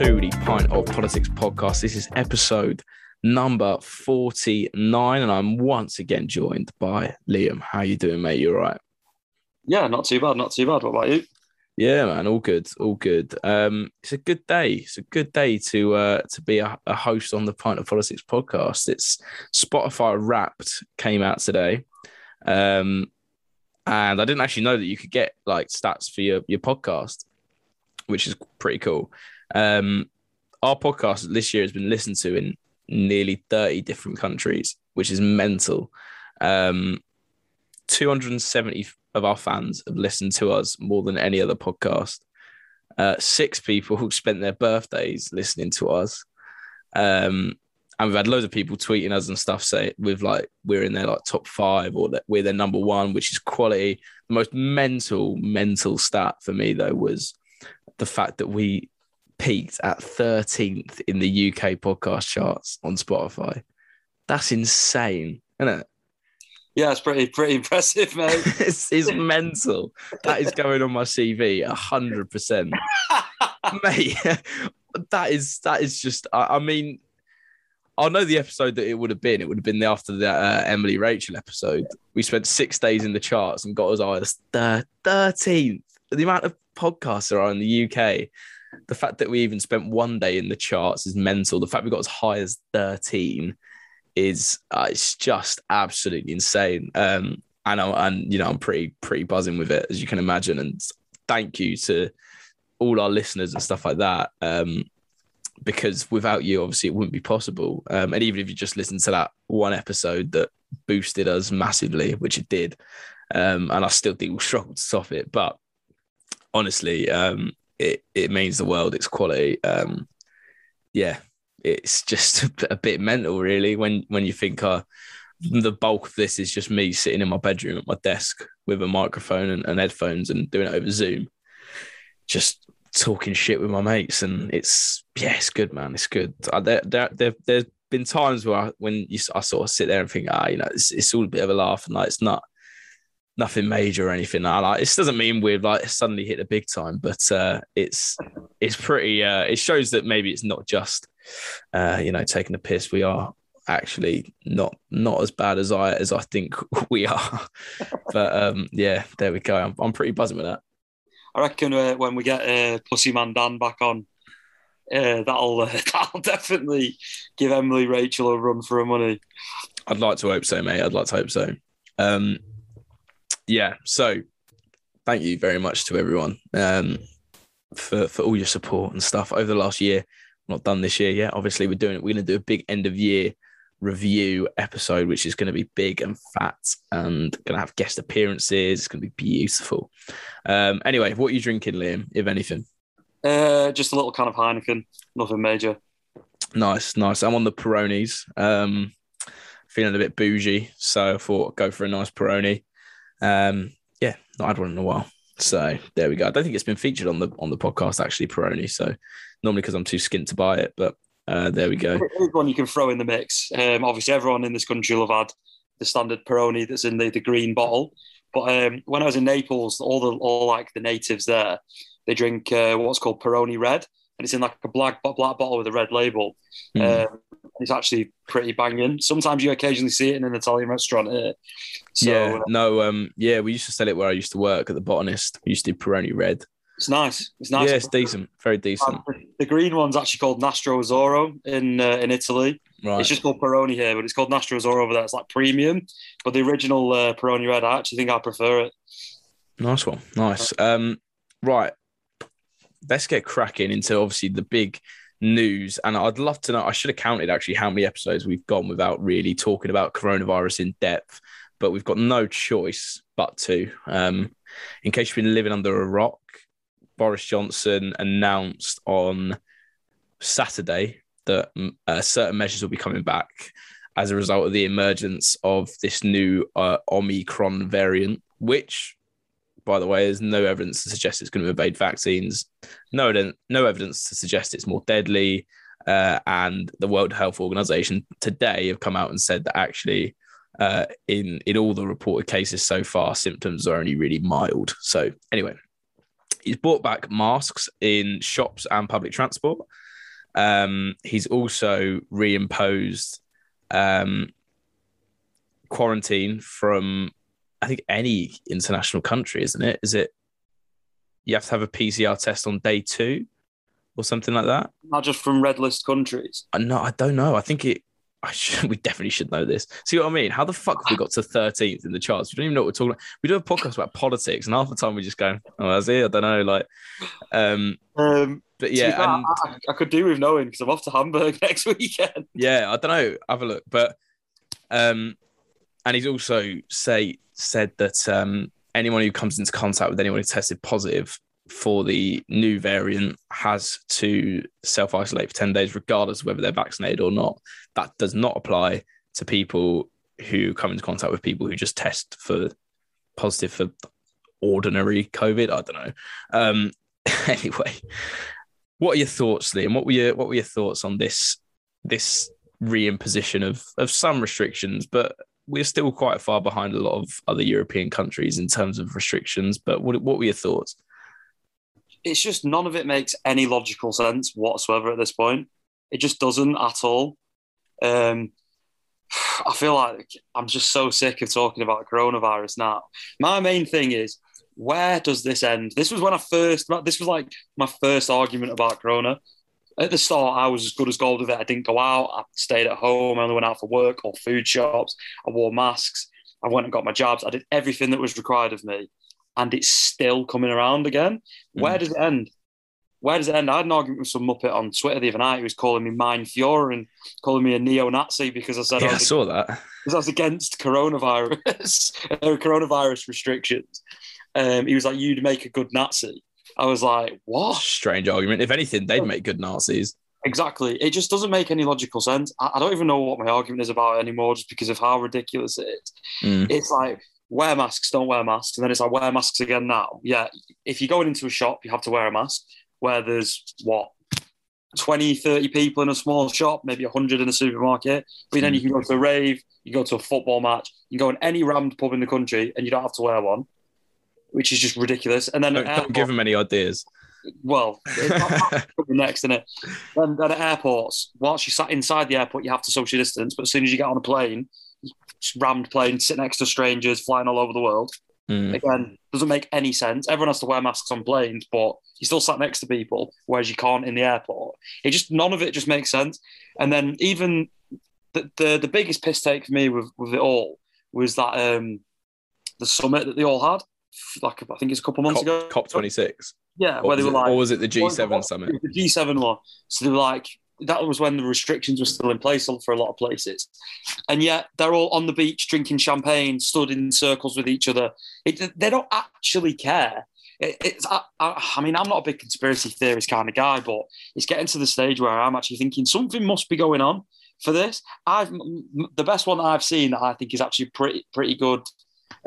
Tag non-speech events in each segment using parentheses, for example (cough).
and welcome back to the Pint of Politics podcast. This is episode number 49, and I'm once again joined by Liam. How you doing, mate? You all right? Yeah, not too bad, not too bad. What about you? Yeah, man, all good, all good. Um, it's a good day. It's a good day to uh, to be a, a host on the Pint of Politics podcast. It's Spotify Wrapped came out today. Um, and I didn't actually know that you could get like stats for your, your podcast which is pretty cool. Um, our podcast this year has been listened to in nearly 30 different countries, which is mental. Um, 270 of our fans have listened to us more than any other podcast. Uh, six people who (laughs) spent their birthdays listening to us. Um, and we've had loads of people tweeting us and stuff say with like we're in their like top five or that we're their number one, which is quality. The most mental, mental stat for me though was the fact that we peaked at 13th in the UK podcast charts on Spotify. That's insane, isn't it? Yeah, it's pretty pretty (laughs) impressive, mate. (laughs) it's, it's mental. That is going on my CV, hundred percent, (laughs) mate. that is that is just. I, I, mean, I know the episode that it would have been. It would have been the after the uh, Emily Rachel episode. We spent six days in the charts and got as high as thirteenth. The amount of podcasts there are in the UK, the fact that we even spent one day in the charts is mental. The fact we got as high as 13 is uh, it's just absolutely insane. Um, and I, and you know I'm pretty pretty buzzing with it as you can imagine. And thank you to all our listeners and stuff like that. Um, because without you, obviously, it wouldn't be possible. Um, and even if you just listen to that one episode that boosted us massively, which it did, um, and I still think we'll struggle to stop it, but honestly, um, it it means the world. It's quality. Um, yeah, it's just (laughs) a, bit mental, really. When when you think uh, the bulk of this is just me sitting in my bedroom at my desk with a microphone and, and headphones and doing it over Zoom, just talking shit with my mates, and it's yeah, it's good, man. It's good. There, there, there, there's been times where I, when you, I sort of sit there and think, ah, you know, it's, it's all a bit of a laugh, and like it's not nothing major or anything like that. This doesn't mean we've like suddenly hit the big time, but uh, it's it's pretty. Uh, it shows that maybe it's not just uh, you know taking the piss. We are actually not not as bad as I as I think (laughs) we are. but um, yeah, there we go. I'm, I'm pretty buzzing with that. I reckon uh, when we get uh, Pussy Man Dan back on, uh, that'll uh, (laughs) that'll definitely give Emily Rachel a run for her money. I'd like to hope so, mate. I'd like to hope so. Um, yeah, so thank you very much to everyone um, for for all your support and stuff over the last year. Not done this year yet. Obviously, we're doing it. We're going to do a big end of year review episode, which is going to be big and fat and going to have guest appearances. It's going to be beautiful. Um, anyway, what are you drinking, Liam, if anything? Uh, just a little kind of Heineken, nothing major. Nice, nice. I'm on the Peronis. Um, feeling a bit bougie, so I thought I'd go for a nice Peroni. Um, yeah, not had one in a while. So there we go. I don't think it's been featured on the on the podcast actually, Peroni. So normally because I'm too skint to buy it, but uh, there we go. One you can throw in the mix. Um, obviously, everyone in this country will have had the standard Peroni that's in the, the green bottle. But um, when I was in Naples, all the all like the natives there, they drink uh, what's called Peroni Red, and it's in like a black black bottle with a red label. Mm. Um, it's actually pretty banging. Sometimes you occasionally see it in an Italian restaurant here. So, yeah, uh, no, um, yeah, we used to sell it where I used to work at the Botanist. We used to do Peroni Red. It's nice. It's nice. Yeah, it's decent. Very decent. The green one's actually called Nastro Azzurro in uh, in Italy. Right. It's just called Peroni here, but it's called Nastro Azzurro over there. It's like premium. But the original uh, Peroni Red, I actually think I prefer it. Nice one. Nice. Um, right. Let's get cracking into obviously the big news. And I'd love to know, I should have counted actually how many episodes we've gone without really talking about coronavirus in depth, but we've got no choice but to. Um, in case you've been living under a rock, Boris Johnson announced on Saturday that mm, uh, certain measures will be coming back as a result of the emergence of this new uh, Omicron variant, which by the way. There's no evidence to suggest it's going to evade vaccines. No, no evidence to suggest it's more deadly. Uh, and the World Health Organization today have come out and said that actually, uh, in in all the reported cases so far, symptoms are only really mild. So anyway, he's brought back masks in shops and public transport. Um, he's also reimposed um, quarantine from, I think, any international country, isn't it? Is it you have to have a PCR test on day two or something like that? Not just from red list countries. Uh, no, I don't know. I think it. I should, (laughs) we definitely should know this. See what I mean? How the fuck have we got to 13th in the charts? We don't even know what we're talking about. We do a podcast about politics, and half the time we just go, "Oh, that's it." I don't know. Like, um, Um, but yeah, fair, and, I, I could do with knowing because I'm off to Hamburg (laughs) next weekend. yeah, I don't know. Have a look. But um, and he's also say said that um, anyone who comes into contact with anyone who tested positive for the new variant has to self isolate for ten days, regardless of whether they're vaccinated or not. That does not apply to people who come into contact with people who just test for positive for ordinary COVID. I don't know. Um, (laughs) anyway, what are your thoughts, Liam? What were your what were your thoughts on this this reimposition of of some restrictions, but we're still quite far behind a lot of other European countries in terms of restrictions. But what what were your thoughts? It's just none of it makes any logical sense whatsoever at this point. It just doesn't at all. Um, (sighs) I feel like I'm just so sick of talking about coronavirus now. My main thing is where does this end? This was when I first, this was like my first argument about corona. At the start, I was as good as gold with it. I didn't go out. I stayed at home. I only went out for work or food shops. I wore masks. I went and got my jabs. I did everything that was required of me. And it's still coming around again. Where Mm. does it end? Where does it end? I had an argument with some muppet on Twitter the other night who was calling me Mein Führer and calling me a neo-Nazi because I said Yeah, I I was saw that. because I was against coronavirus, (laughs) uh, coronavirus restrictions. Um, he was like, "You'd make a good Nazi." I was like, "What?" Strange argument. If anything, they'd make good Nazis. Exactly. It just doesn't make any logical sense. I, I don't even know what my argument is about anymore, just because of how ridiculous it is. Mm. It's like wear masks, don't wear masks, and then it's like wear masks again now. Yeah, if you're going into a shop, you have to wear a mask. Where there's what 20, 30 people in a small shop, maybe 100 in a supermarket. But then you can go to a rave, you go to a football match, you can go in any rammed pub in the country and you don't have to wear one, which is just ridiculous. And then Don't, don't give them any ideas. well, (laughs) next, in it. Then, then at airports, whilst you sat inside the airport, you have to social distance. But as soon as you get on a plane, rammed plane, sit next to strangers flying all over the world. Mm. Again, doesn't make any sense. Everyone has to wear masks on planes, but you still sat next to people, whereas you can't in the airport. It just none of it just makes sense. And then even the the, the biggest piss take for me with, with it all was that um the summit that they all had, like I think it's a couple months ago. COP, COP 26. Yeah, Or where they were it, like or was it the G7 summit? the G7 one. So they were like, that was when the restrictions were still in place for a lot of places. And yet they're all on the beach drinking champagne, stood in circles with each other. It, they don't actually care. It, it's, I, I, I mean, I'm not a big conspiracy theorist kind of guy, but it's getting to the stage where I'm actually thinking something must be going on for this. I've the best one that I've seen that I think is actually pretty pretty good.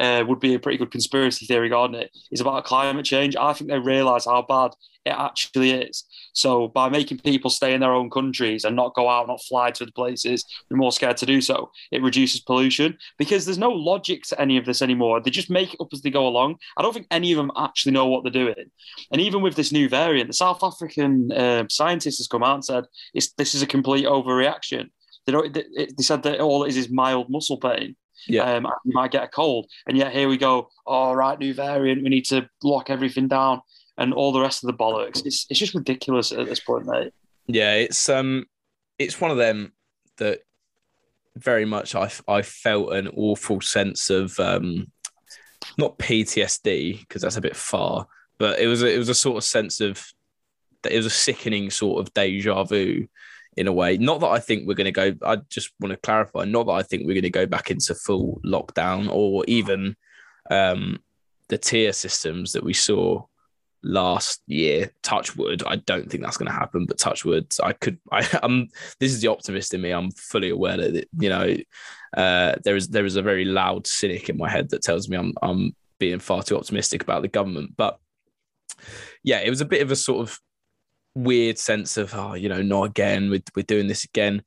Uh, would be a pretty good conspiracy theory regarding it is about climate change. I think they realise how bad it actually is. So by making people stay in their own countries and not go out, not fly to the places, they're more scared to do so. It reduces pollution because there's no logic to any of this anymore. They just make it up as they go along. I don't think any of them actually know what they're doing. And even with this new variant, the South African uh, scientists has come out and said this is a complete overreaction. They, don't, they, they said that all it is is mild muscle pain. Yeah. Um, you might get a cold, and yet here we go. All right, new variant. We need to lock everything down, and all the rest of the bollocks. It's it's just ridiculous at this point, mate. Yeah, it's um, it's one of them that very much I I felt an awful sense of um, not PTSD because that's a bit far, but it was a, it was a sort of sense of it was a sickening sort of deja vu in a way. Not that I think we're going to go. I just want to clarify. Not that I think we're going to go back into full lockdown or even um, the tier systems that we saw last year. Touch wood. I don't think that's going to happen. But touch wood. I could. (laughs) I, I'm. This is the optimist in me. I'm fully aware that you know uh, there is there is a very loud cynic in my head that tells me I'm I'm being far too optimistic about the government. But yeah, it was a bit of a sort of weird sense of oh you know not again we're, we're doing this again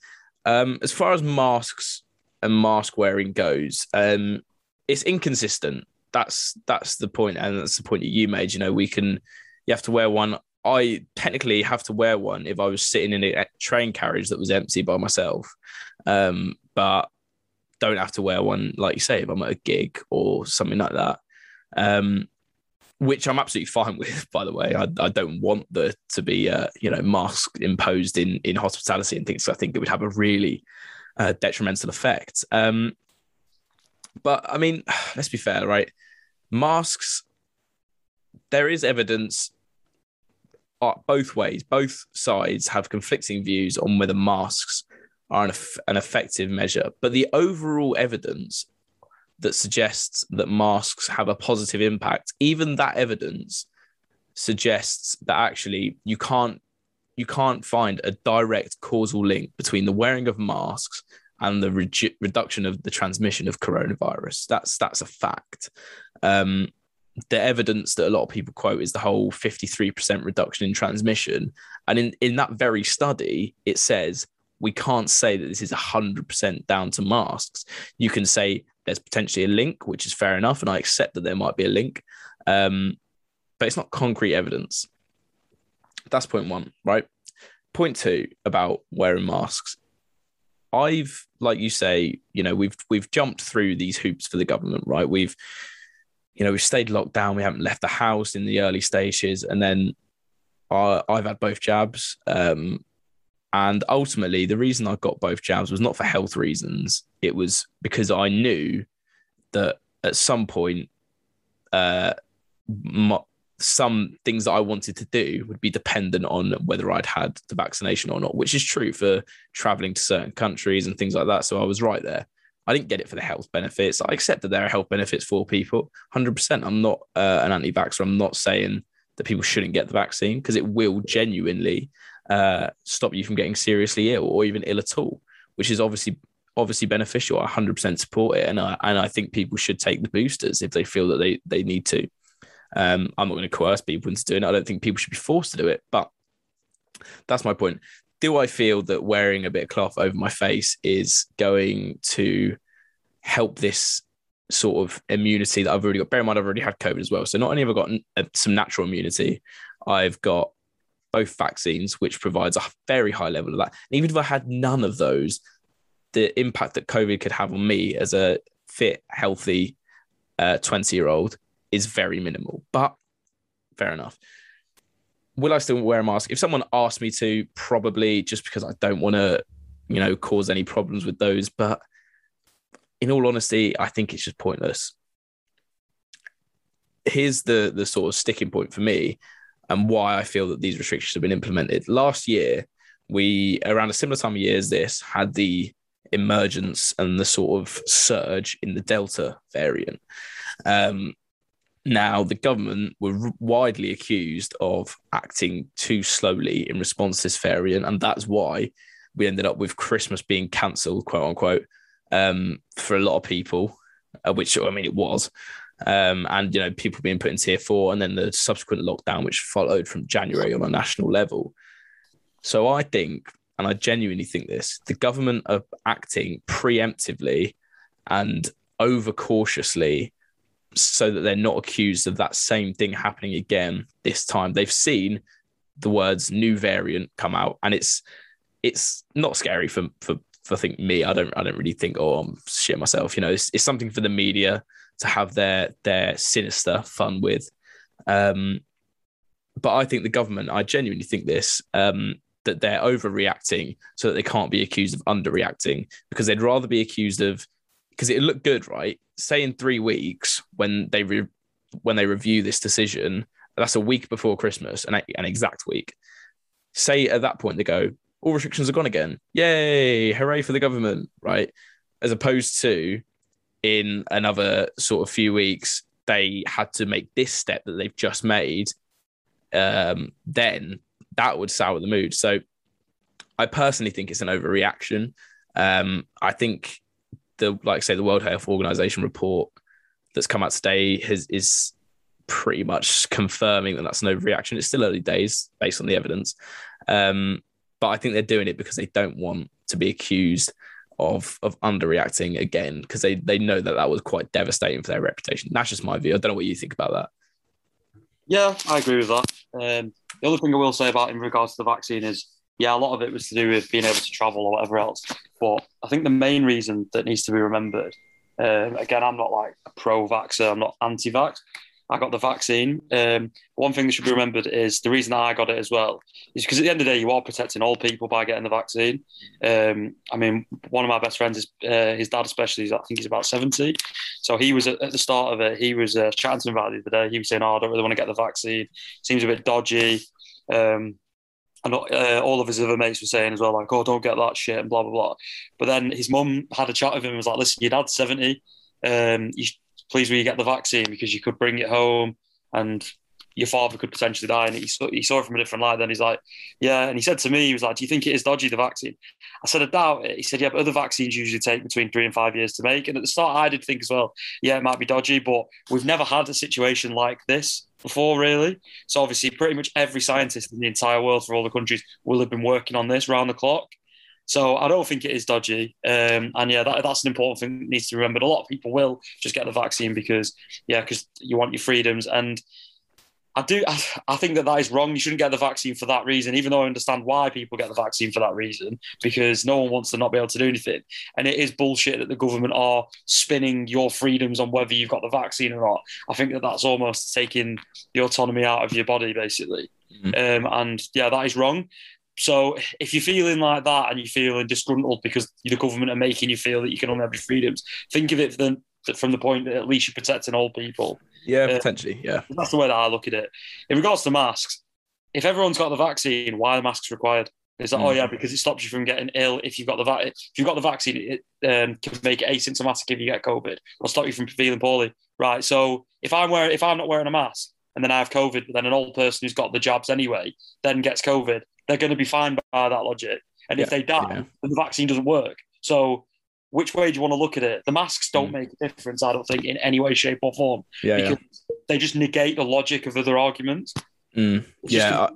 um as far as masks and mask wearing goes um it's inconsistent that's that's the point and that's the point that you made you know we can you have to wear one. I technically have to wear one if I was sitting in a train carriage that was empty by myself, um, but don't have to wear one, like you say, if I'm at a gig or something like that. Um, which I'm absolutely fine (laughs) with, by the way. I, I don't want there to be, uh, you know, masks imposed in in hospitality and things. I think it would have a really uh, detrimental effect. Um, but I mean, (sighs) let's be fair, right? Masks. There is evidence uh, both ways. Both sides have conflicting views on whether masks are an, an effective measure, but the overall evidence that suggests that masks have a positive impact, even that evidence suggests that actually you can't you can't find a direct causal link between the wearing of masks and the re- reduction of the transmission of coronavirus. That's that's a fact. Um, the evidence that a lot of people quote is the whole 53% reduction in transmission. And in, in that very study, it says we can't say that this is 100% down to masks. You can say there's potentially a link, which is fair enough. And I accept that there might be a link, um, but it's not concrete evidence. That's point one, right? Point two about wearing masks. I've, like you say, you know, we've we've jumped through these hoops for the government, right? We've, you know, we've stayed locked down. We haven't left the house in the early stages, and then I, I've had both jabs. Um, and ultimately, the reason I got both jabs was not for health reasons. It was because I knew that at some point, uh, my, some things that I wanted to do would be dependent on whether I'd had the vaccination or not, which is true for traveling to certain countries and things like that. So I was right there. I didn't get it for the health benefits. I accept that there are health benefits for people. 100%. I'm not uh, an anti vaxxer. I'm not saying that people shouldn't get the vaccine because it will genuinely uh, stop you from getting seriously ill or even ill at all, which is obviously obviously beneficial. I 100% support it, and I and I think people should take the boosters if they feel that they they need to. Um, I'm not going to coerce people into doing it. I don't think people should be forced to do it, but that's my point. Do I feel that wearing a bit of cloth over my face is going to help this sort of immunity that I've already got? Bear in mind, I've already had COVID as well. So not only have I got uh, some natural immunity, I've got both vaccines, which provides a very high level of that. And even if I had none of those, the impact that COVID could have on me as a fit, healthy 20 uh, year old is very minimal. But fair enough. Will I still wear a mask? If someone asked me to, probably just because I don't want to, you know, cause any problems with those. But in all honesty, I think it's just pointless. Here's the the sort of sticking point for me and why I feel that these restrictions have been implemented. Last year, we around a similar time of year as this had the emergence and the sort of surge in the Delta variant. Um, now, the government were widely accused of acting too slowly in response to this variant, and that's why we ended up with Christmas being cancelled, quote unquote, um, for a lot of people, uh, which I mean it was um, and you know people being put in tier four, and then the subsequent lockdown which followed from January on a national level. So I think, and I genuinely think this, the government are acting preemptively and overcautiously so that they're not accused of that same thing happening again this time. They've seen the words new variant come out and it's it's not scary for for for think me. I don't I don't really think oh I'm shit myself. You know, it's, it's something for the media to have their their sinister fun with. Um, but I think the government, I genuinely think this, um, that they're overreacting so that they can't be accused of underreacting because they'd rather be accused of because it looked good, right? Say in three weeks when they re- when they review this decision, that's a week before Christmas, an, an exact week. Say at that point they go, all restrictions are gone again. Yay! Hooray for the government, right? As opposed to in another sort of few weeks they had to make this step that they've just made, um, then that would sour the mood. So I personally think it's an overreaction. Um, I think the like say the World Health Organization report that's come out today has is pretty much confirming that that's an overreaction. It's still early days based on the evidence, um, but I think they're doing it because they don't want to be accused of of underreacting again because they they know that that was quite devastating for their reputation. That's just my view. I don't know what you think about that. Yeah, I agree with that. Um, the other thing I will say about in regards to the vaccine is, yeah, a lot of it was to do with being able to travel or whatever else. But I think the main reason that needs to be remembered, um, again, I'm not like a pro-vaxxer, I'm not anti-vax, I got the vaccine. Um, one thing that should be remembered is the reason I got it as well is because at the end of the day, you are protecting all people by getting the vaccine. Um, I mean, one of my best friends is uh, his dad, especially. I think he's about seventy, so he was at, at the start of it. He was uh, chatting to me about the other day. He was saying, "Oh, I don't really want to get the vaccine. Seems a bit dodgy." Um, and uh, all of his other mates were saying as well, like, "Oh, don't get that shit," and blah blah blah. But then his mum had a chat with him and was like, "Listen, your dad's seventy. Um, you please will you get the vaccine because you could bring it home and your father could potentially die. And he saw, he saw it from a different light. Then he's like, yeah. And he said to me, he was like, do you think it is dodgy, the vaccine? I said, I doubt it. He said, yeah, but other vaccines usually take between three and five years to make. And at the start, I did think as well, yeah, it might be dodgy, but we've never had a situation like this before, really. So obviously, pretty much every scientist in the entire world for all the countries will have been working on this round the clock. So I don't think it is dodgy. Um, and yeah, that, that's an important thing that needs to be remembered. A lot of people will just get the vaccine because, yeah, because you want your freedoms. And I do, I, I think that that is wrong. You shouldn't get the vaccine for that reason, even though I understand why people get the vaccine for that reason, because no one wants to not be able to do anything. And it is bullshit that the government are spinning your freedoms on whether you've got the vaccine or not. I think that that's almost taking the autonomy out of your body, basically. Mm-hmm. Um, and yeah, that is wrong. So if you're feeling like that and you're feeling disgruntled because the government are making you feel that you can only have your freedoms, think of it from, from the point that at least you're protecting old people. Yeah, uh, potentially. Yeah. That's the way that I look at it. In regards to masks, if everyone's got the vaccine, why are the masks required? It's like, mm. oh yeah, because it stops you from getting ill if you've got the va- if you've got the vaccine, it um, can make it asymptomatic if you get COVID, or stop you from feeling poorly. Right. So if I'm wearing, if I'm not wearing a mask and then I have COVID, but then an old person who's got the jabs anyway then gets COVID, they're going to be fine by that logic. And yeah, if they die, yeah. then the vaccine doesn't work. So which way do you want to look at it? The masks don't mm. make a difference, I don't think, in any way, shape, or form. Yeah, because yeah. they just negate the logic of other arguments. Mm. Yeah,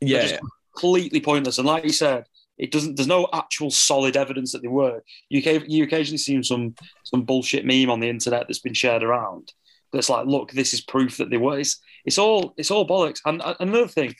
yeah, completely pointless. And like you said, it doesn't. There's no actual solid evidence that they work. You, you occasionally see some some bullshit meme on the internet that's been shared around. That's like, look, this is proof that they work. It's, it's all it's all bollocks. And another thing,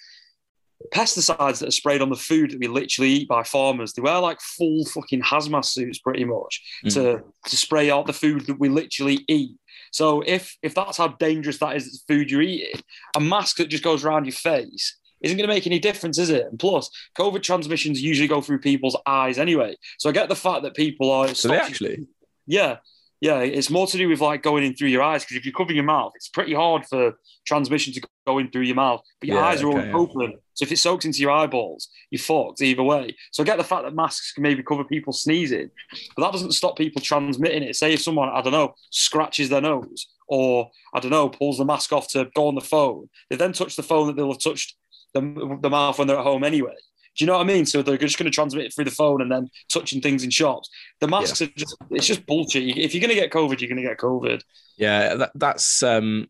pesticides that are sprayed on the food that we literally eat by farmers. They wear like full fucking hazmat suits pretty much mm. to, to spray out the food that we literally eat. So if if that's how dangerous that is, the food you're eating, a mask that just goes around your face isn't going to make any difference, is it? And plus, COVID transmissions usually go through people's eyes anyway. So I get the fact that people are. So they actually. Yeah, yeah, it's more to do with like going in through your eyes because if you cover your mouth, it's pretty hard for transmission to go in through your mouth. But your yeah, eyes are okay, all open, so if it soaks into your eyeballs, you're fucked either way. So I get the fact that masks can maybe cover people sneezing, but that doesn't stop people transmitting it. Say if someone I don't know scratches their nose or I don't know pulls the mask off to go on the phone, they then touch the phone that they'll have touched the, the mouth when they're at home anyway. Do you know what I mean? So they're just going to transmit it through the phone and then touching things in shops. The masks yeah. are just, it's just bullshit. If you're going to get COVID, you're going to get COVID. Yeah, that, that's, um,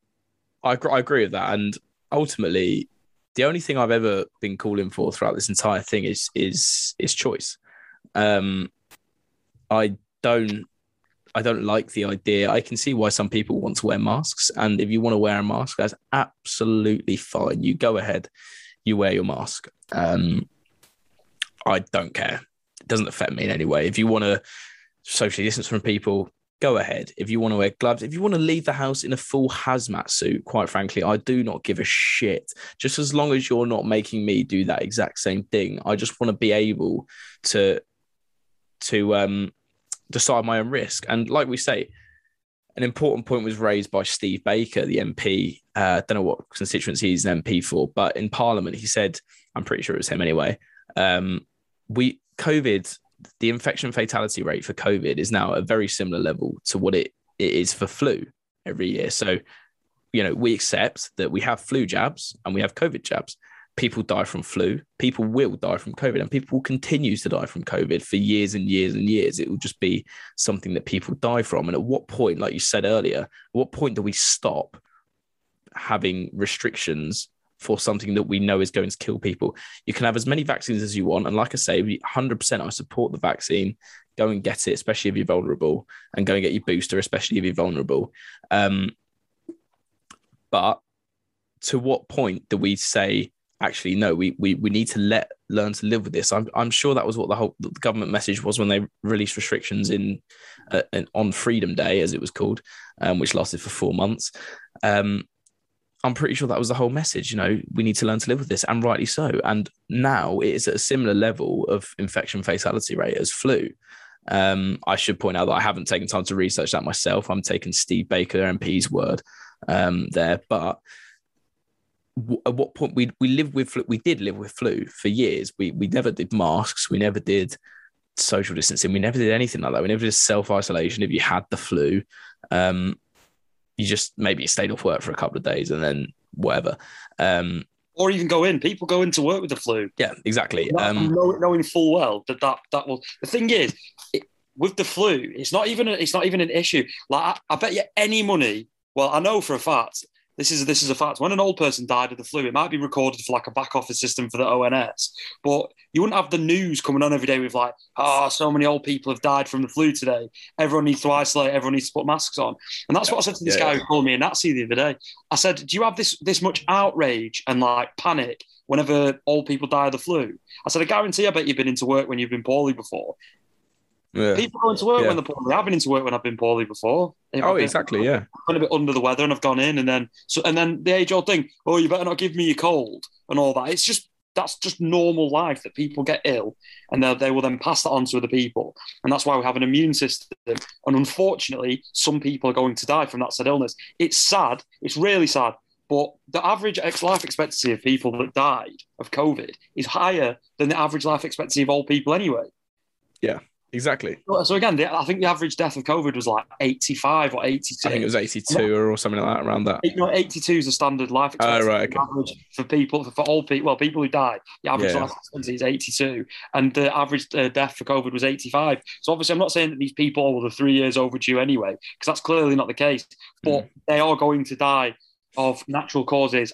I, I agree with that. And ultimately, the only thing I've ever been calling for throughout this entire thing is, is, is choice. Um, I don't, I don't like the idea. I can see why some people want to wear masks. And if you want to wear a mask, that's absolutely fine. You go ahead, you wear your mask. Um, I don't care. It doesn't affect me in any way. If you want to socially distance from people, go ahead. If you want to wear gloves, if you want to leave the house in a full hazmat suit, quite frankly, I do not give a shit. Just as long as you're not making me do that exact same thing, I just want to be able to to um, decide my own risk. And like we say, an important point was raised by Steve Baker, the MP. Uh, I don't know what constituency he's an MP for, but in Parliament, he said, I'm pretty sure it was him anyway. Um, we COVID, the infection fatality rate for COVID is now a very similar level to what it, it is for flu every year. So, you know, we accept that we have flu jabs and we have COVID jabs. People die from flu, people will die from COVID, and people will continue to die from COVID for years and years and years. It will just be something that people die from. And at what point, like you said earlier, at what point do we stop having restrictions for something that we know is going to kill people. You can have as many vaccines as you want. And like I say, 100% I support the vaccine. Go and get it, especially if you're vulnerable, and go and get your booster, especially if you're vulnerable. Um, but to what point do we say actually no we we, we need to let learn to live with this i'm, I'm sure that was what the whole the government message was when they released restrictions in, uh, in on freedom day as it was called um, which lasted for four months um, i'm pretty sure that was the whole message you know we need to learn to live with this and rightly so and now it is at a similar level of infection fatality rate as flu um, I should point out that I haven't taken time to research that myself. I'm taking Steve Baker, MP's word um, there. But w- at what point we we lived with flu, we did live with flu for years. We we never did masks. We never did social distancing. We never did anything like that. We never did self isolation. If you had the flu, um, you just maybe stayed off work for a couple of days and then whatever. Um, or even go in. People go into work with the flu. Yeah, exactly. Um, knowing full well that that that will. The thing is, it, with the flu, it's not even a, it's not even an issue. Like I, I bet you any money. Well, I know for a fact this is this is a fact. When an old person died of the flu, it might be recorded for like a back office system for the ONS, but you wouldn't have the news coming on every day with like, oh, so many old people have died from the flu today. Everyone needs to isolate. Everyone needs to put masks on. And that's what I said to this yeah. guy who called me a Nazi the other day. I said, do you have this this much outrage and like panic whenever old people die of the flu? I said, I guarantee I bet you've been into work when you've been poorly before. Yeah. People go into work yeah. when they're poorly. I've been into work when I've been poorly before. oh, exactly. Yeah. I've been a bit under the weather and I've gone in, and then so and then the age old thing. Oh, you better not give me a cold and all that. It's just that's just normal life that people get ill, and they will then pass that on to other people, and that's why we have an immune system. And unfortunately, some people are going to die from that said illness. It's sad. It's really sad. But the average life expectancy of people that died of COVID is higher than the average life expectancy of old people anyway. Yeah. Exactly. So again, the, I think the average death of COVID was like 85 or 82. I think it was 82 or, or something like that around that. Know, 82 is a standard life expectancy. Oh, right, okay. Average for people, for, for old people, well, people who die, the average yeah. life expectancy is 82. And the average uh, death for COVID was 85. So obviously, I'm not saying that these people are three years overdue anyway, because that's clearly not the case. But mm. they are going to die of natural causes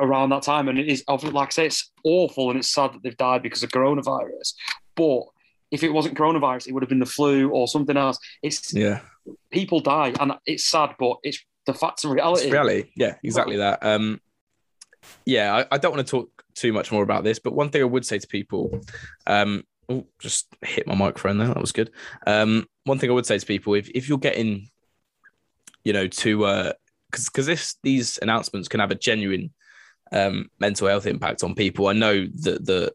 around that time. And it is, like I say, it's awful and it's sad that they've died because of coronavirus. But if it wasn't coronavirus, it would have been the flu or something else. It's yeah, people die, and it's sad, but it's the facts and reality. It's reality, yeah, exactly that. Um, yeah, I, I, don't want to talk too much more about this, but one thing I would say to people, um, oh, just hit my microphone there. That was good. Um, one thing I would say to people, if if you're getting, you know, to uh, because because this these announcements can have a genuine um mental health impact on people. I know that the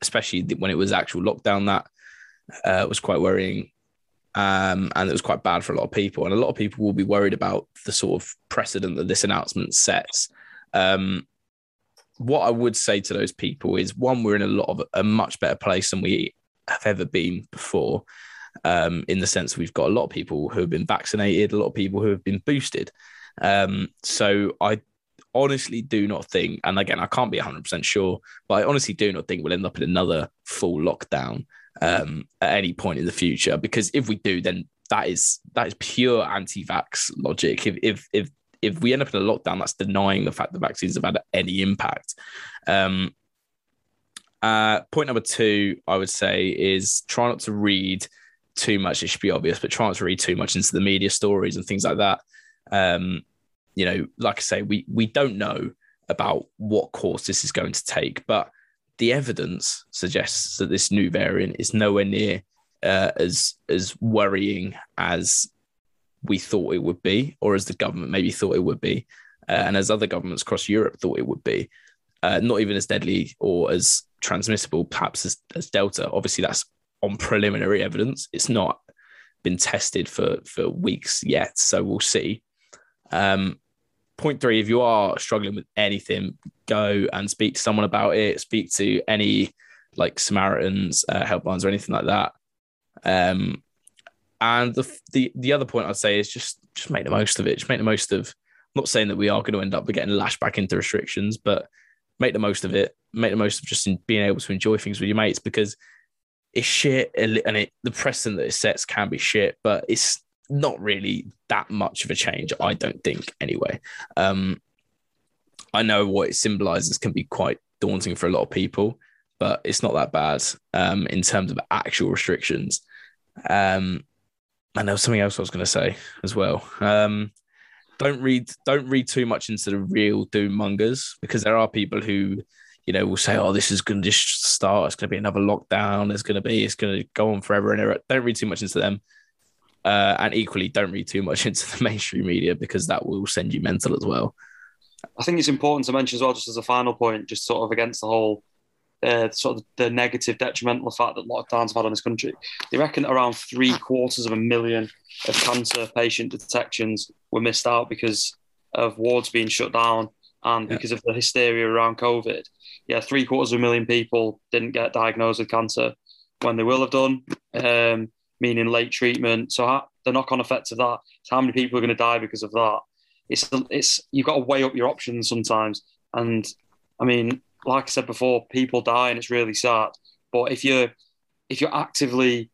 especially when it was actual lockdown that uh, was quite worrying. Um, and it was quite bad for a lot of people. And a lot of people will be worried about the sort of precedent that this announcement sets. Um, what I would say to those people is one, we're in a lot of a much better place than we have ever been before. Um, in the sense we've got a lot of people who have been vaccinated, a lot of people who have been boosted. Um, so I honestly do not think, and again, I can't be 100% sure, but I honestly do not think we'll end up in another full lockdown um, at any point in the future. Because if we do, then that is that is pure anti-vax logic. If if if if we end up in a lockdown, that's denying the fact that vaccines have had any impact. Um, uh, point number two, I would say, is try not to read too much. It should be obvious, but try not to read too much into the media stories and things like that. Um, you know, like I say, we we don't know about what course this is going to take, but the evidence suggests that this new variant is nowhere near uh, as as worrying as we thought it would be, or as the government maybe thought it would be, uh, and as other governments across Europe thought it would be. Uh, not even as deadly or as transmissible, perhaps as, as Delta. Obviously, that's on preliminary evidence. It's not been tested for for weeks yet, so we'll see. Um, point three, if you are struggling with anything, go and speak to someone about it. Speak to any like Samaritans uh, helplines or anything like that. Um, and the, the the other point I'd say is just just make the most of it. Just make the most of. I'm not saying that we are going to end up getting lashed back into restrictions, but make the most of it. Make the most of just being able to enjoy things with your mates because it's shit and it, the precedent that it sets can be shit, but it's not really that much of a change, I don't think, anyway. Um, I know what it symbolizes can be quite daunting for a lot of people, but it's not that bad um, in terms of actual restrictions. Um, and there was something else I was going to say as well. Um, don't read don't read too much into the real doom mongers because there are people who you know will say oh this is going to just start it's going to be another lockdown it's going to be it's going to go on forever and ever don't read too much into them uh, and equally don't read too much (laughs) into the mainstream media because that will send you mental as well I think it's important to mention as well, just as a final point, just sort of against the whole uh, sort of the negative, detrimental effect that lockdowns have had on this country. They reckon around three quarters of a million of cancer patient detections were missed out because of wards being shut down and Yeah. because of the hysteria around COVID. Yeah, three quarters of a million people didn't get diagnosed with cancer when they will have done, um, meaning late treatment. So how, the knock-on effect of that is how many people are going to die because of that. It's it's you've got to weigh up your options sometimes, and I mean, like I said before, people die and it's really sad. But if you're if you're actively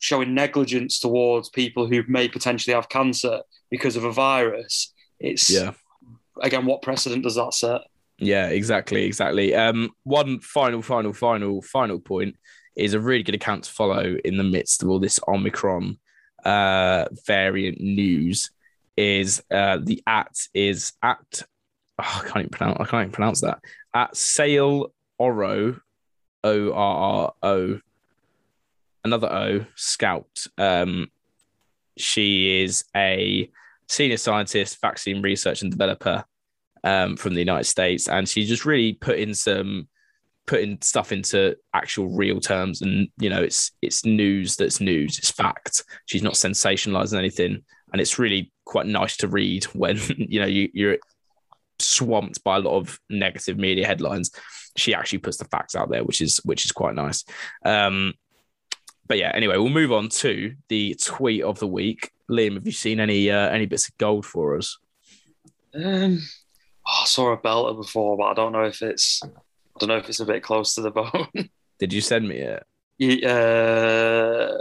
showing negligence towards people who may potentially have cancer because of a virus, it's yeah again what precedent does that set? Yeah, exactly, exactly. Um, one final, final, final, final point is a really good account to follow in the midst of all this Omicron uh, variant news. Is uh, the at is at oh, I can't even pronounce I can't even pronounce that at Sale Oro O R R O another O Scout. Um, she is a senior scientist, vaccine research and developer um, from the United States, and she just really put in some putting stuff into actual real terms, and you know, it's it's news that's news, it's fact. She's not sensationalizing anything, and it's really quite nice to read (laughs) when you know you, you're swamped by a lot of negative media headlines. She actually puts the facts out there, which is which is quite nice. Um, but yeah, anyway, we'll move on to the tweet of the week. Liam, have you seen any uh, any bits of gold for us? Um, oh, I saw a belter before, but I don't know if it's I don't know if it's a bit close to the bone. (laughs) Did you send me it? Yeah, uh,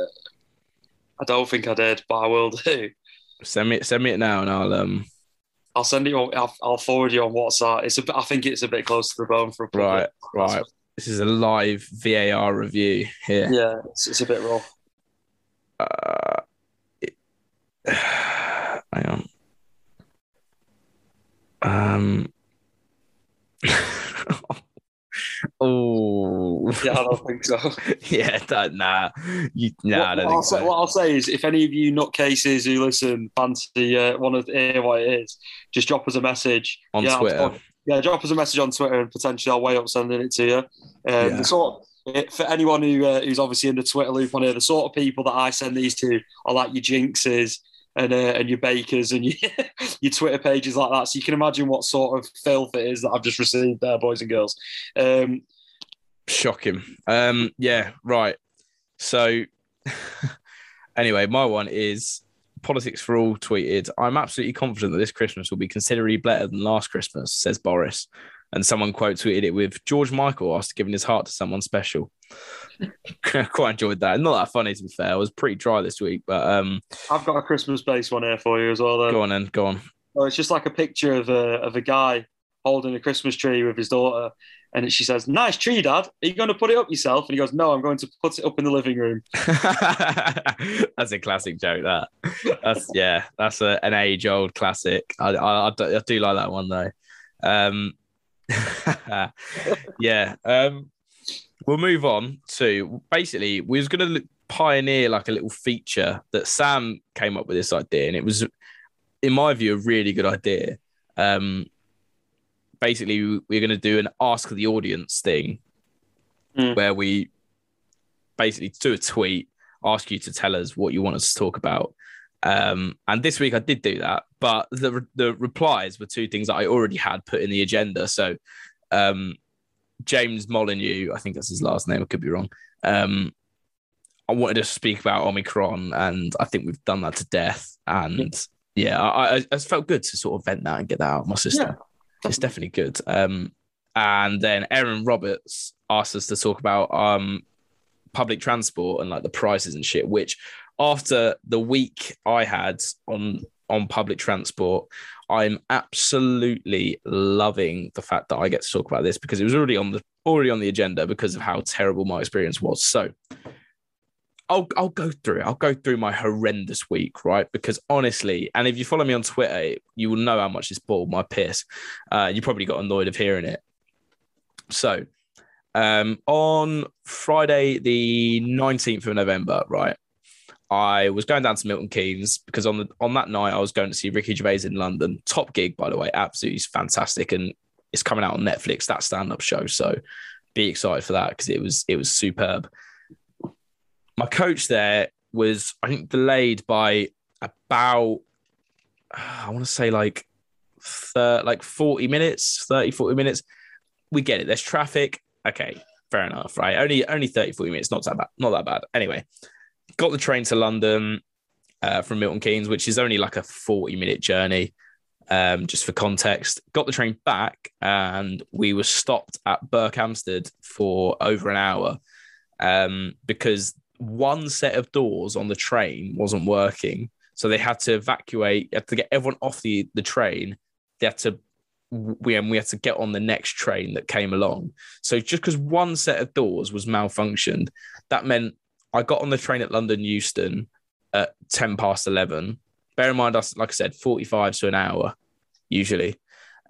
I don't think I did, but I will do. Send me send me it now, and I'll um. I'll send you. On, I'll, I'll forward you on WhatsApp. It's a. I think it's a bit close to the bone for a public- Right, right. This is a live VAR review here. Yeah, it's, it's a bit rough. Uh, it- (sighs) hang on. Um. oh. Yeah, I don't think so. (laughs) yeah. That, nah. You, nah. I don't what think I'll say, so. what I'll say is, if any of you nutcases who listen fancy uh, want to hear what it is, just drop us a message On yeah, Twitter. yeah, drop us a message on Twitter, and potentially I'll weigh up sending it to you. Um, Yeah. the sort it, for anyone who uh, who's obviously in the Twitter loop on here, the sort of people that I send these to are like your Jinxes and uh, and your Bakers and your (laughs) your Twitter pages like that. So you can imagine what sort of filth it is that I've just received there, boys and girls. Um, Shocking. Um, yeah, right. So, (laughs) anyway, my one is Politics for All tweeted, I'm absolutely confident that this Christmas will be considerably better than last Christmas, says Boris. And someone quote tweeted it with George Michael after giving his heart to someone special. (laughs) Quite enjoyed that. Not that funny, to be fair. I was pretty dry this week, but um, I've got a Christmas based one here for you as well. Though. go on then, go on. Oh, it's just like a picture of a of a guy holding a Christmas tree with his daughter, and she says, "Nice tree, Dad. Are you going to put it up yourself?" And he goes, "No, I'm going to put it up in the living room." (laughs) that's a classic joke. That that's yeah, that's a, an age old classic. I, I, I, do, like that one though. Um, (laughs) yeah. Um, we'll move on to basically we was going to pioneer like a little feature that Sam came up with this idea, and it was, in my view, a really good idea. Um, basically, we- we're going to do an ask the audience thing, Mm. where we basically do a tweet, ask you to tell us what you want us to talk about. Um, and this week I did do that, but the the replies were two things that I already had put in the agenda. So um, James Molyneux, I think that's his last name, I could be wrong. Um, I wanted to speak about Omicron, and I think we've done that to death. And yeah, I, I, I felt good to sort of vent that and get that out of my system. It's definitely good. Um, and then Aaron Roberts asked us to talk about um, public transport and like the prices and shit. Which, after the week I had on on public transport, I'm absolutely loving the fact that I get to talk about this because it was already on the already on the agenda because of how terrible my experience was. So, I'll I'll go through. I'll go through my horrendous week, right? Because honestly, and if you follow me on Twitter, you will know how much this ball my piss. Uh, you probably got annoyed of hearing it. So, um, on Friday, the 19th of November, right? I was going down to Milton Keynes because on the on that night I was going to see Ricky Gervais in London. Top gig, by the way, absolutely fantastic, and it's coming out on Netflix. That stand up show, so be excited for that because it was it was superb. My coach there was I think delayed by about I want to say like thir- like 40 minutes, 30, 40 minutes. We get it. There's traffic. Okay, fair enough, right? Only only 30, 40 minutes, not that bad. Not that bad. Anyway, got the train to London uh, from Milton Keynes, which is only like a 40 minute journey. Um, just for context, got the train back and we were stopped at Berkhamsted for over an hour um, because one set of doors on the train wasn't working. So they had to evacuate, had to get everyone off the, the train. They had to we and we had to get on the next train that came along. So just because one set of doors was malfunctioned, that meant I got on the train at London Euston at 10 past 11. Bear in mind, like I said, 45 to an hour usually,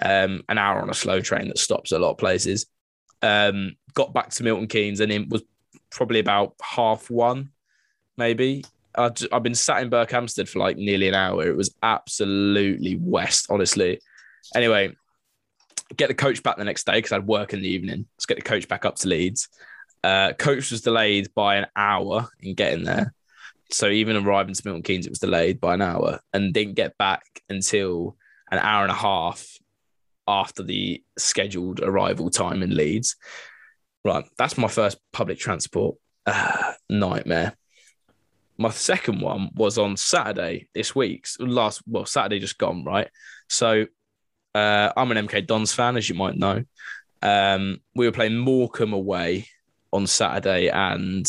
um, an hour on a slow train that stops a lot of places. Um, got back to Milton Keynes and it was probably about half one, maybe. i have been sat in Berkhamsted for like nearly an hour. It was absolutely west, honestly. Anyway, get the coach back the next day because I'd work in the evening. Let's get the coach back up to Leeds. Uh, coach was delayed by an hour in getting there. So even arriving to Milton Keynes, it was delayed by an hour and didn't get back until an hour and a half after the scheduled arrival time in Leeds. Right, that's my first public transport uh, nightmare. My second one was on Saturday this week's last well Saturday just gone, right? So uh, I'm an MK Dons fan, as you might know. Um, we were playing Morecambe away on Saturday, and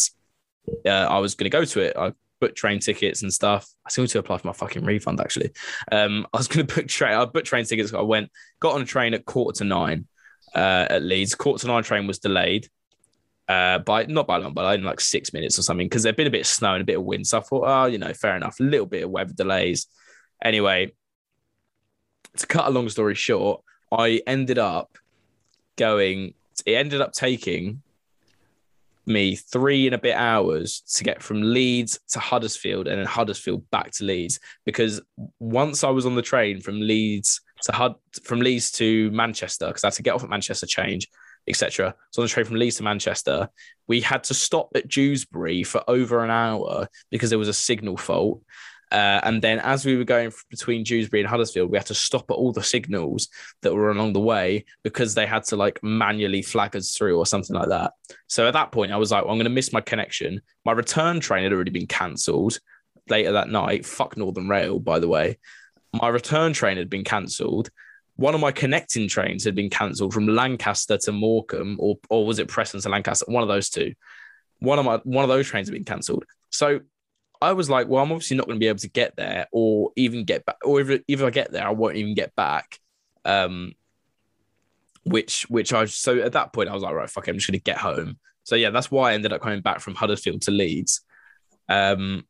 uh, I was going to go to it. I booked train tickets and stuff. I still need to apply for my fucking refund. Actually, um, I was going (laughs) to book train. I booked train tickets. I went, got on a train at quarter to nine uh, at Leeds. Quarter to nine train was delayed uh, by not by long, but only like six minutes or something because there'd been a bit of snow and a bit of wind. So I thought, oh, you know, fair enough. A little bit of weather delays. Anyway, to cut a long story short, I ended up going. It ended up taking me three and a bit hours to get from Leeds to Huddersfield and then Huddersfield back to Leeds because once I was on the train from Leeds to Hud from Leeds to Manchester because I had to get off at Manchester, change, etc. So on the train from Leeds to Manchester, we had to stop at Dewsbury for over an hour because there was a signal fault. Uh, and then as we were going between Dewsbury and Huddersfield, we had to stop at all the signals that were along the way because they had to like manually flag us through or something like that. So at that point, I was like, well, I'm going to miss my connection. My return train had already been cancelled later that night. Fuck Northern Rail, by the way. My return train had been cancelled. One of my connecting trains had been cancelled from Lancaster to Morecambe, or or was it Preston to Lancaster? One of those two. One of my one of those trains had been cancelled. So I was like, well, I'm obviously not going to be able to get there or even get back, or if, if I get there, I won't even get back. Um, which, which I, so at that point, I was like, right, fuck it, I'm just going to get home. So yeah, that's why I ended up coming back from Huddersfield to Leeds. Um,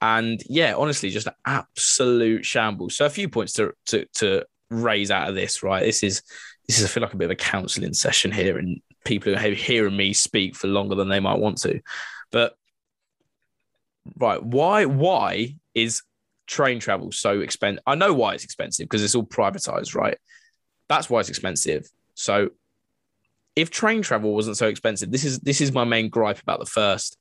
and yeah, honestly, just an absolute shambles. So a few points to, to, to raise out of this, right? This is, this is, I feel like a bit of a counseling session here and people are hearing me speak for longer than they might want to. But right, why why is train travel so expensive? I know why it's expensive because it's all privatized, right? That's why it's expensive. So if train travel wasn't so expensive, this is this is my main gripe about the first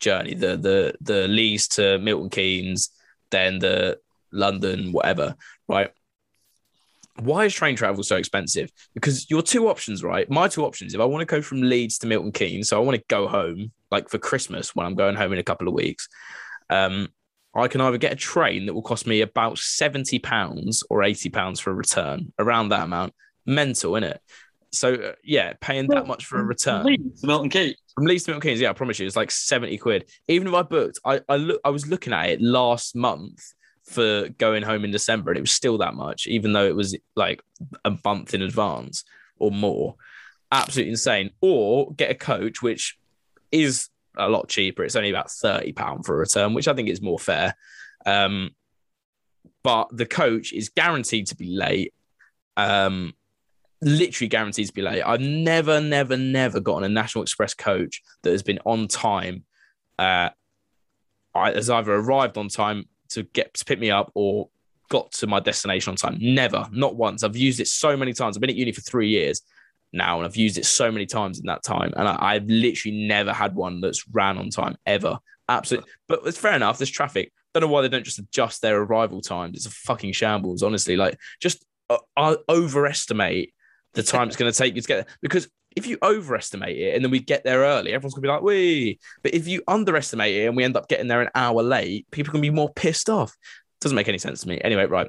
journey, the the the Leeds to Milton Keynes, then the London, whatever, right? Why is train travel so expensive? Because your two options, right? My two options, if I want to go from Leeds to Milton Keynes, so I want to go home like for Christmas when I'm going home in a couple of weeks, um, I can either get a train that will cost me about seventy pounds or eighty pounds for a return, around that amount. Mental, isn't it? So uh, yeah, paying that much for a return. Leeds to Milton Keynes. From Leeds to Milton Keynes, yeah, I promise you, it's like seventy quid. Even if I booked, I I look, I was looking at it last month for going home in December, and it was still that much, even though it was like a month in advance or more. Absolutely insane. Or get a coach, which is a lot cheaper. It's only about thirty pound for a return, which I think is more fair. Um, but the coach is guaranteed to be late. Um, literally guaranteed to be late. I've never, never, never gotten a National Express coach that has been on time. Uh, I, has either arrived on time to get to pick me up or got to my destination on time. Never, not once. I've used it so many times. I've been at uni for three years now, and I've used it so many times in that time, and I, have literally never had one that's ran on time ever. Absolutely, but it's fair enough. There's traffic. Don't know why they don't just adjust their arrival times. It's a fucking shambles, honestly. Like, just uh, I overestimate the time it's going to take you to get there because if you overestimate it and then we get there early, everyone's gonna be like, "We." But if you underestimate it and we end up getting there an hour late, people can be more pissed off. Doesn't make any sense to me. Anyway, right.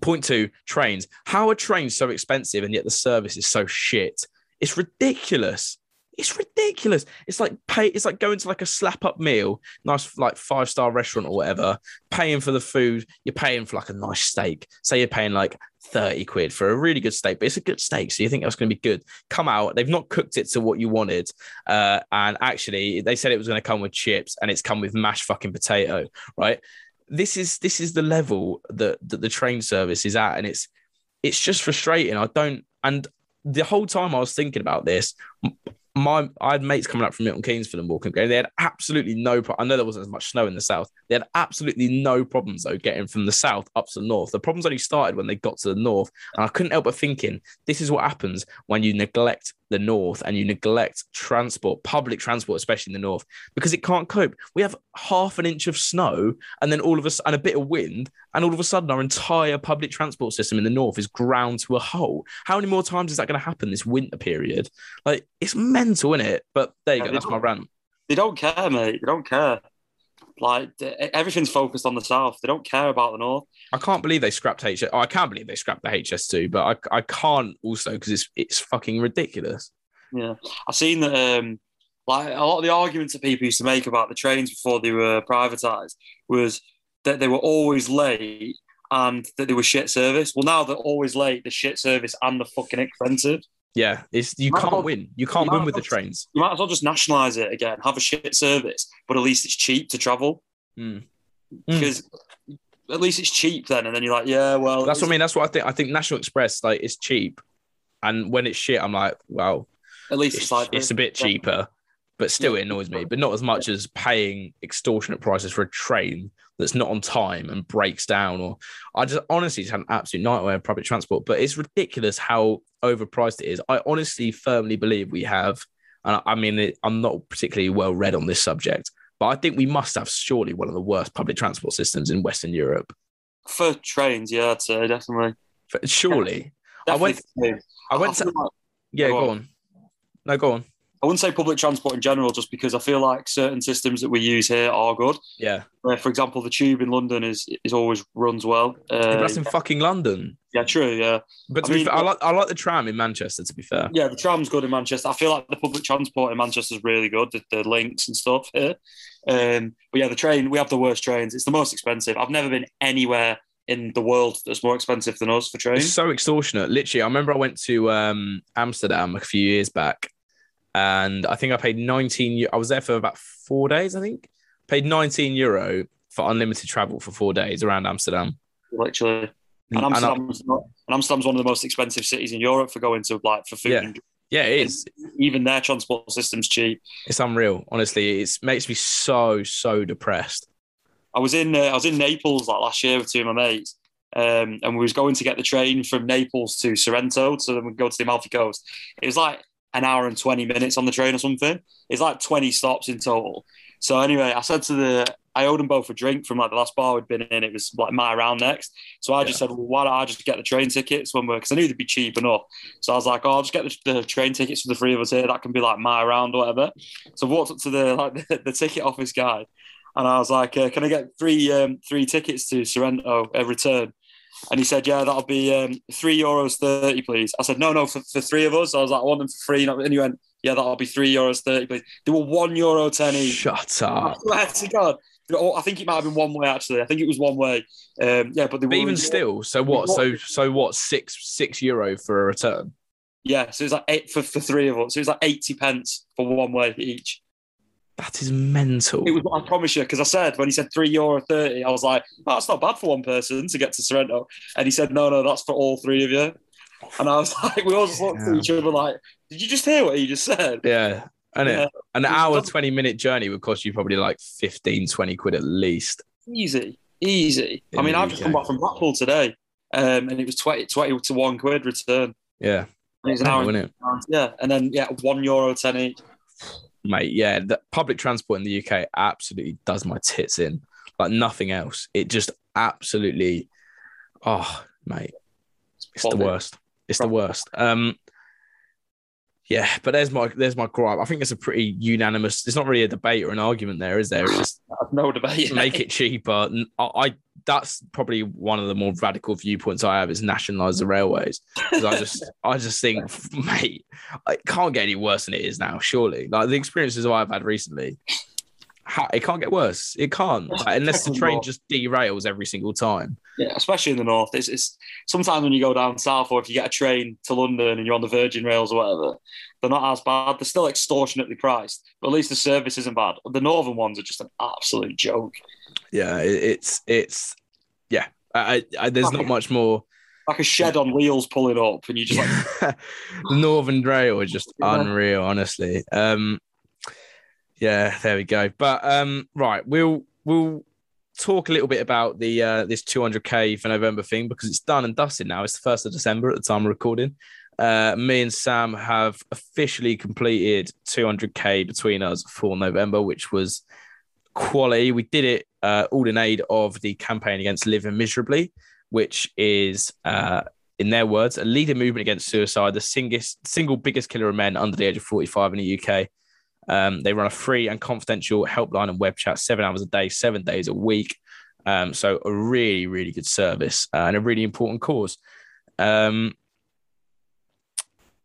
Point two: trains. How are trains so expensive and yet the service is so shit? It's ridiculous. It's ridiculous. It's like pay. It's like going to like a slap up meal, nice like five star restaurant or whatever. Paying for the food, you're paying for like a nice steak. Say you're paying like 30 quid for a really good steak, but it's a good steak. So you think that's going to be good. Come out, they've not cooked it to what you wanted. Uh, and actually, they said it was going to come with chips and it's come with mashed fucking potato, right? This is this is the level that, that the train service is at. And it's it's just frustrating. I don't and the whole time I was thinking about this, my I had mates coming up from Milton Keynes for the Morecambe game. They had absolutely no. Pro- I know there wasn't as much snow in the south. They had absolutely no problems though getting from the south up to the north. The problems only started when they got to the north, and I couldn't help but thinking this is what happens when you neglect the north and you neglect transport, public transport, especially in the north, because it can't cope. We have half an inch of snow and then all of us and a bit of wind, and all of a sudden our entire public transport system in the north is ground to a halt. How many more times is that going to happen this winter period? Like it's mental, isn't it? But there you yeah, go. That's my rant. They don't care, mate. They don't care. Like everything's focused on the south. They don't care about the north. I can't believe they scrapped HS. Oh, I can't believe they scrapped the HS2, but I, I can't also because it's it's fucking ridiculous. Yeah, I've seen that. Um, like a lot of the arguments that people used to make about the trains before they were privatized was that they were always late and that they were shit service. Well, now they're always late, the shit service and the fucking expensive. Yeah, it's you, you can't well, win. You can't you win with the trains. You might as well just nationalize it again, have a shit service, but at least it's cheap to travel. Mm. Because mm. at least it's cheap then, and then you're like, yeah, well, that's what I mean. That's what I think. I think National Express like it's cheap, and when it's shit, I'm like, well, at least it's, it's like it's a bit cheaper, but still it annoys me. But not as much as paying extortionate prices for a train that's not on time and breaks down. Or I just honestly just had an absolute nightmare of public transport. But it's ridiculous how overpriced it is. I honestly firmly believe we have, and I mean, I'm not particularly well read on this subject, but I think we must have surely one of the worst public transport systems in Western Europe. For trains, yeah, I'd say definitely. For, surely, yeah, I went. I went I to. Like, yeah, go on. on. No, go on. I wouldn't say public transport in general, just because I feel like certain systems that we use here are good. Yeah. Uh, for example, the tube in London is is always runs well. Uh, that's in fucking London. Yeah, true. Yeah. But I, mean, fair, I like I like the tram in Manchester. To be fair. Yeah, the tram's good in Manchester. I feel like the public transport in Manchester is really good. The, the links and stuff here. Um, but yeah, the train we have the worst trains. It's the most expensive. I've never been anywhere in the world that's more expensive than us for trains. It's so extortionate. Literally, I remember I went to um, Amsterdam a few years back and I think I paid 19. I was there for about four days. I think paid 19 euro for unlimited travel for four days around Amsterdam. Literally, and Amsterdam's, and, and Amsterdam's one of the most expensive cities in Europe for going to like for food. Yeah. And, yeah, it is. Even their transport system's cheap. It's unreal. Honestly, it makes me so so depressed. I was in uh, I was in Naples like last year with two of my mates, um, and we was going to get the train from Naples to Sorrento, so then we go to the Amalfi Coast. It was like an hour and 20 minutes on the train or something. It's like 20 stops in total. So anyway, I said to the, I owed them both a drink from like the last bar we'd been in. It was like my round next. So I just said, well, why don't I just get the train tickets when we're, because I knew they'd be cheap enough. So I was like, oh, I'll just get the, the, train tickets for the three of us here. That can be like my round or whatever. So I walked up to the, like (laughs) the, the ticket office guy and I was like, uh, can I get three, um, three tickets to Sorrento a return? And he said, "Yeah, that'll be um, three euros thirty, please." I said, "No, no, for, for three of us." I was like, "I want them for free." And he went, "Yeah, that'll be three euros thirty, please." They were one euro ten each. Shut (laughs) up! I swear to God. I think it might have been one way actually. I think it was one way. Um, yeah, but, they but even still, so what? So so what? Six six euro for a return? Yeah, so it was like eight for, for three of us. So it was like eighty pence for one way each. That is mental. It was, I promise you, because I said when he said three euro thirty, I was like, oh, "That's not bad for one person to get to Sorrento." And he said, "No, no, that's for all three of you." And I was (laughs) like, we all just looked at each other like, "Did you just hear what he just said?" Yeah. And Yeah. an hour, 20 minute journey would cost you probably like 15, 20 quid at least. Easy, easy. In I mean, I've just come back from Blackpool today, um, and it was 20, 20 to one quid return. Yeah. It was an hour, Wouldn't it? and, yeah, and then yeah, one euro ten each. Mate, yeah. The public transport in the UK absolutely does my tits in. Like nothing else. It just absolutely, oh, mate, it's the worst. It's the worst. Um, yeah, but there's my there's my gripe. I think it's a pretty unanimous. It's not really a debate or an argument there, is there? It's just (laughs) no debate. make it cheaper. I that's probably one of the more radical viewpoints I have is nationalize the railways. 'Cause I just I just think, (laughs) mate, it can't get any worse than it is now. Surely, like the experiences I've had recently, how, it can't get worse. It can't Like, unless the train just derails every single time. Yeah, especially in the north. It's, it's sometimes when you go down south, or if you get a train to London and you're on the Virgin Rails or whatever, they're not as bad. They're still extortionately priced, but at least the service isn't bad. The northern ones are just an absolute joke. Yeah, it, it's it's yeah. I, I, there's not much more. Like a shed on wheels pulling up, and you just like, (laughs) the Northern Rail is just unreal, honestly. Um, yeah, there we go. But um, right, we'll we'll talk a little bit about the uh, this 200k for November thing because it's done and dusted now. It's the first of December at the time of recording. Uh, me and Sam have officially completed 200k between us for November, which was quality. We did it uh, all in aid of the campaign against living miserably, which is, uh, in their words, a leading movement against suicide, the singest, single biggest killer of men under the age of 45 in the UK. Um, they run a free and confidential helpline and web chat seven hours a day, seven days a week. Um, so a really, really good service uh, and a really important cause. Um,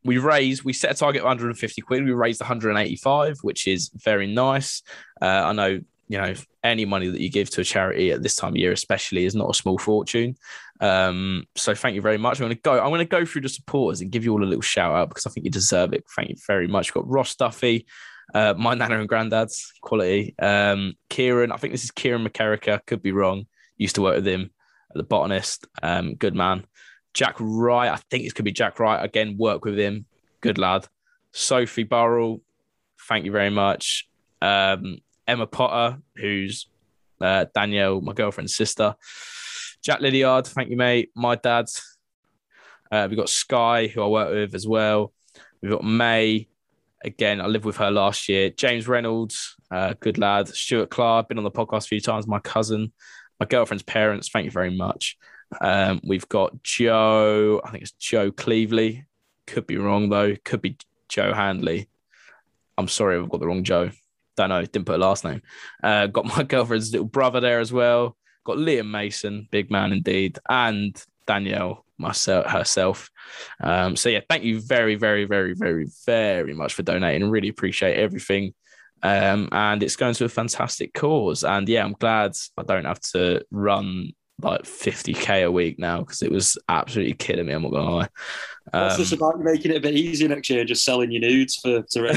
we raised, we set a target of 150 quid. We raised 185, which is very nice. Uh, I know, you know, any money that you give to a charity at this time of year, especially, is not a small fortune. Um, so thank you very much. I'm going to go. I'm going to go through the supporters and give you all a little shout out because I think you deserve it. Thank you very much. We've got Ross Duffy, uh, my nana and granddad's quality. Um, Kieran, I think this is Kieran McCarricker. Could be wrong. Used to work with him at the botanist. Um, good man. Jack Wright, I think it could be Jack Wright. Again, work with him. Good lad. Sophie Burrell, thank you very much. Um, Emma Potter, who's uh, Danielle, my girlfriend's sister. Jack Lydiard, thank you, mate. My dad. Uh, we've got Sky, who I work with as well. We've got May. Again, I lived with her last year. James Reynolds, uh, good lad. Stuart Clark, been on the podcast a few times. My cousin, my girlfriend's parents, thank you very much. Um, we've got Joe, I think it's Joe Cleveley. Could be wrong though. Could be Joe Handley. I'm sorry, I've got the wrong Joe. Don't know. Didn't put a last name. Uh, got my (laughs) girlfriend's little brother there as well. Got Liam Mason, big man indeed, and Danielle myself herself. Um, so yeah, thank you very, very, very, very, very much for donating. Really appreciate everything. Um, and it's going to a fantastic cause. And yeah, I'm glad I don't have to run like 50k a week now because it was absolutely killing me. I'm not gonna lie. what's Um, this about making it a bit easier next year, just selling your nudes for to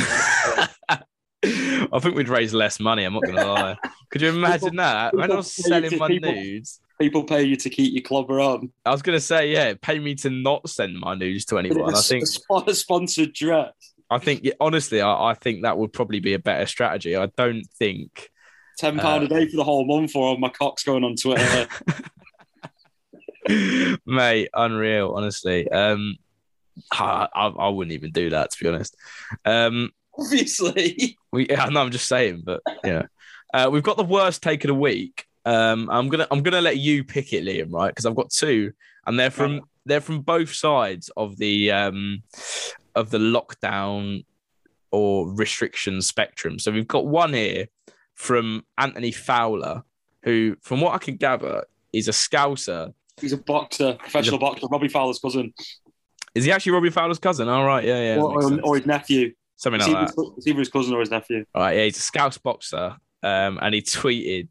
(laughs) I think we'd raise less money. I'm not gonna lie. Could you imagine that? When I was people- selling my people- nudes, people pay you to keep your clobber on. I was gonna say, yeah, pay me to not send my news to anyone. I think, a, sponsored dress. I think, honestly, I, I think that would probably be a better strategy. I don't think. Ten pound Uh, a day for the whole month, or all my cock's going on Twitter. (laughs) (laughs) Mate, unreal, honestly. Um, I, I, I wouldn't even do that to be honest. Um, Obviously, we, (laughs) yeah, no, I'm just saying, but yeah, uh, we've got the worst take of the week. Um, I'm gonna, I'm gonna let you pick it, Liam, right? Because I've got two, and they're from, they're from both sides of the, um, of the lockdown or restriction spectrum. So we've got one here from Anthony Fowler, who, from what I can gather, is a Scouser he's a boxer, professional boxer. Robbie Fowler's cousin, Is he actually Robbie Fowler's cousin? All right, yeah, yeah, or, or, or his nephew. something It's like either, that. it's either his cousin or his nephew. All right, yeah, he's a Scouse boxer, um, and he tweeted,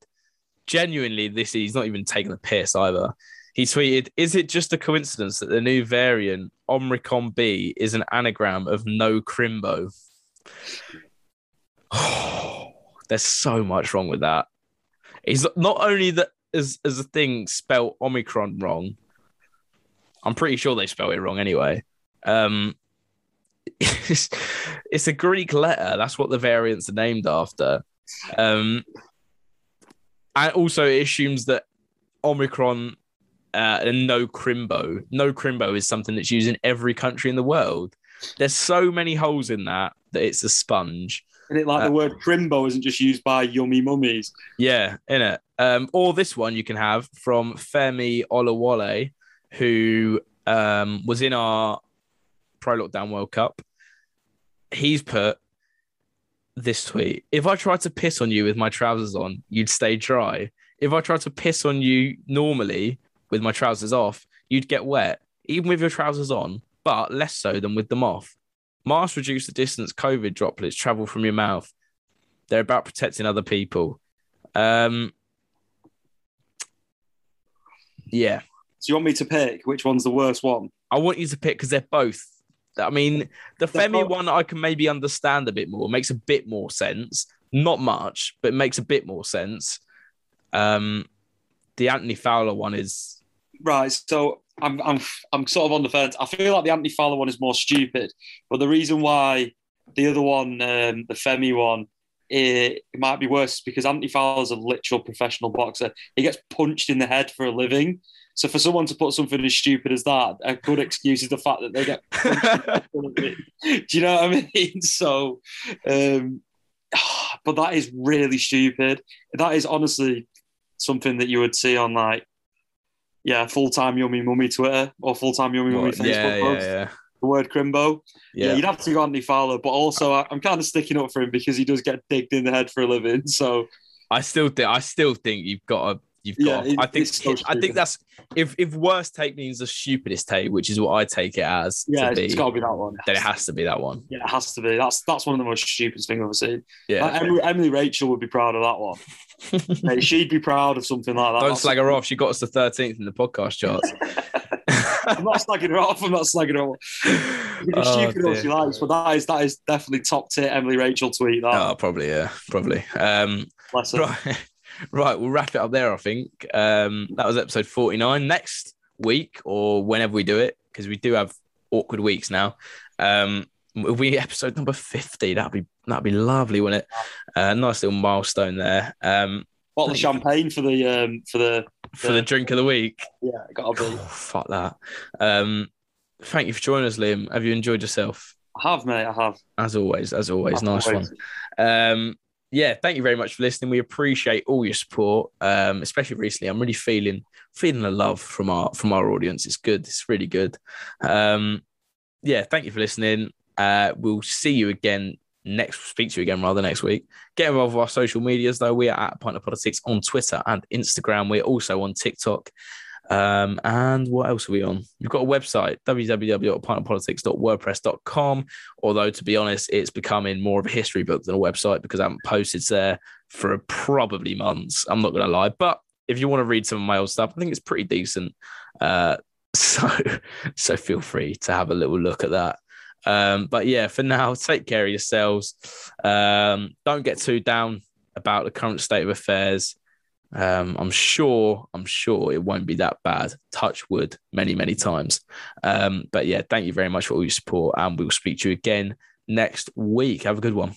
genuinely, this he's not even taking the piss either. He tweeted, "Is it just a coincidence that the new variant Omicron B is an anagram of no crimbo?" (sighs) there's so much wrong with that. It's not only that as as a thing spelled Omicron wrong. I'm pretty sure they spell it wrong anyway. Um, (laughs) it's, it's a Greek letter. That's what the variants are named after. Um, and also it assumes that Omicron uh, and no crimbo. No crimbo is something that's used in every country in the world. There's so many holes in that that it's a sponge. And it like Uh, the word crimbo isn't just used by yummy mummies. Yeah, in it. Um, or this one you can have from Femi Olawale, who um, was in our Pro Lockdown World Cup. He's put this tweet: If I tried to piss on you with my trousers on, you'd stay dry. If I tried to piss on you normally with my trousers off, you'd get wet, even with your trousers on, but less so than with them off. Masks reduce the distance COVID droplets travel from your mouth. They're about protecting other people. Um, yeah, So you want me to pick which one's the worst one? I want you to pick because they're both. I mean, the They're Femi one I can maybe understand a bit more. Makes a bit more sense. Not much, but it makes a bit more sense. Um, the Anthony Fowler one is Right. So I'm I'm I'm sort of on the fence. I feel like the Anthony Fowler one is more stupid, but the reason why the other one, um, the Femi one, it, it might be worse because Anthony Fowler's a literal professional boxer. He gets punched in the head for a living. So for someone to put something as stupid as that, a good excuse is the fact that they get punched for a living. Do you know what I mean? (laughs) So, um, (sighs) but that is really stupid. That is honestly something that you would see on like, yeah, full time yummy mummy Twitter or full time yummy mummy Facebook yeah, yeah, post. yeah, The word crimbo. Yeah. yeah. you'd have to go Anthony Fowler, but also I, I'm kind of sticking up for him because he does get digged in the head for a living. So I still think I still think you've got to. You've Yeah, got. it- I think. so I think that's if if worst take means the stupidest take, which is what I take it as. yeah, to be, it's got to be that one. then it has to be that one. Yeah, it has to be. That's that's one of the most stupidest things I've ever seen. Yeah. Like, Emily, Emily Rachel would be proud of that one. (laughs) Mate, she'd be proud of something like that. Don't That's- slag her off. She got us the 13th in the podcast charts. (laughs) (laughs) I'm not slagging her off. I'm not slagging her off. She can be Oh, stupid all she likes, but that is that is definitely top tier Emily Rachel tweet. That Oh, probably, yeah, probably. Um, bless her. right, (laughs) right. We'll wrap it up there. I think um, that was episode forty-nine. Next week or whenever we do it, because we do have awkward weeks now. Um, we episode number fifty, that'd be that'd be lovely, wouldn't it? Uh, nice little milestone there. Um, Bottle of champagne for the um for the for the drink of the week. yeah, gotta be. Oh, fuck that. Um, thank you for joining us, Liam. Have you enjoyed yourself? I have, mate. I have. As always, as always, As nice always. one. Um, yeah, thank you very much for listening. We appreciate all your support, um, especially recently. I'm really feeling feeling the love from our from our audience. It's good. It's really good. Um, yeah, thank you for listening. Uh, we'll see you again next. Speak to you again rather next week. Get involved with our social medias though. We are at Pint of Politics on Twitter and Instagram. We're also on TikTok. Um, and what else are we on? We've got a website, www.pintofpolitics.wordpress.com. Although, to be honest, it's becoming more of a history book than a website because I haven't posted there for probably months. I'm not going to lie. But if you want to read some of my old stuff, I think it's pretty decent. Uh, (laughs) so, so feel free to have a little look at that. Um, but yeah, for now, (laughs) take care of yourselves. Um, don't get too down about the current state of affairs. Um, I'm sure, I'm sure it won't be that bad. Touch wood many, many times. Um, but yeah, thank you very much for all your support, and we'll speak to you again next week. Have a good one.